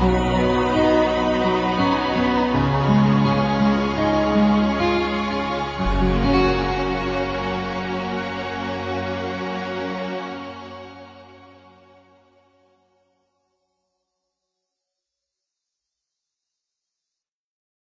我。